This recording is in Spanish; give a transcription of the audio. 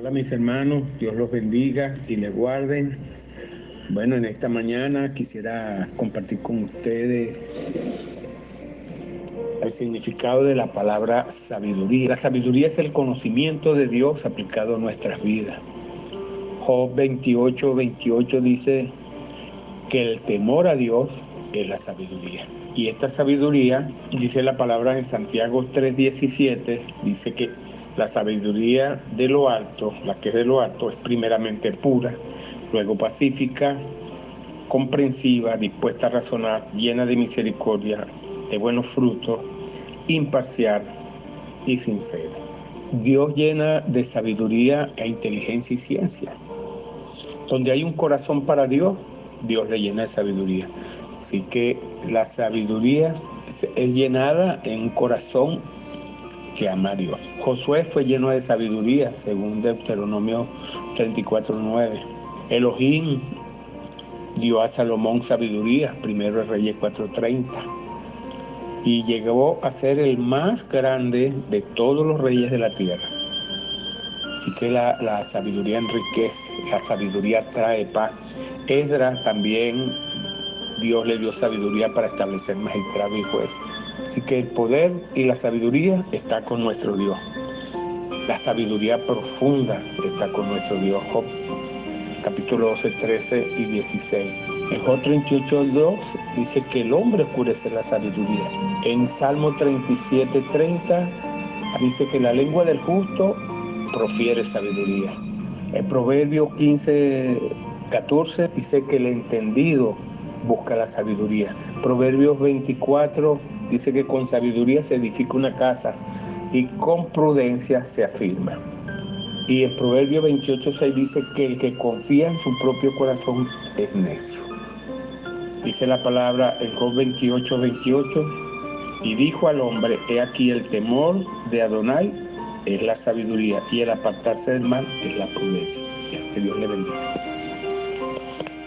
Hola mis hermanos, Dios los bendiga y les guarde. Bueno, en esta mañana quisiera compartir con ustedes el significado de la palabra sabiduría. La sabiduría es el conocimiento de Dios aplicado a nuestras vidas. Job 28, 28 dice que el temor a Dios es la sabiduría. Y esta sabiduría, dice la palabra en Santiago 3, 17, dice que la sabiduría de lo alto, la que es de lo alto, es primeramente pura, luego pacífica, comprensiva, dispuesta a razonar, llena de misericordia, de buenos frutos, imparcial y sincera. Dios llena de sabiduría e inteligencia y ciencia. Donde hay un corazón para Dios, Dios le llena de sabiduría. Así que la sabiduría es llenada en un corazón que ama a Dios. Josué fue lleno de sabiduría, según Deuteronomio 34.9. Elohim dio a Salomón sabiduría, primero de Reyes 4.30. Y llegó a ser el más grande de todos los reyes de la tierra. Así que la, sabiduría enriquece, la sabiduría trae paz. Esdra también Dios le dio sabiduría para establecer magistrado y juez. Así que el poder y la sabiduría está con nuestro Dios. La sabiduría profunda está con nuestro Dios. Job, capítulo 12, 13 y 16. En Job 38, 2 dice que el hombre oscurece la sabiduría. En Salmo 37, 30 dice que la lengua del justo profiere sabiduría. En Proverbio 15, 14 dice que el entendido busca la sabiduría. Proverbios 24 dice que con sabiduría se edifica una casa y con prudencia se afirma. Y en Proverbio 28.6 dice que el que confía en su propio corazón es necio. Dice la palabra en Job 28.28 28, y dijo al hombre, he aquí el temor de Adonai es la sabiduría y el apartarse del mal es la prudencia. Que Dios le bendiga.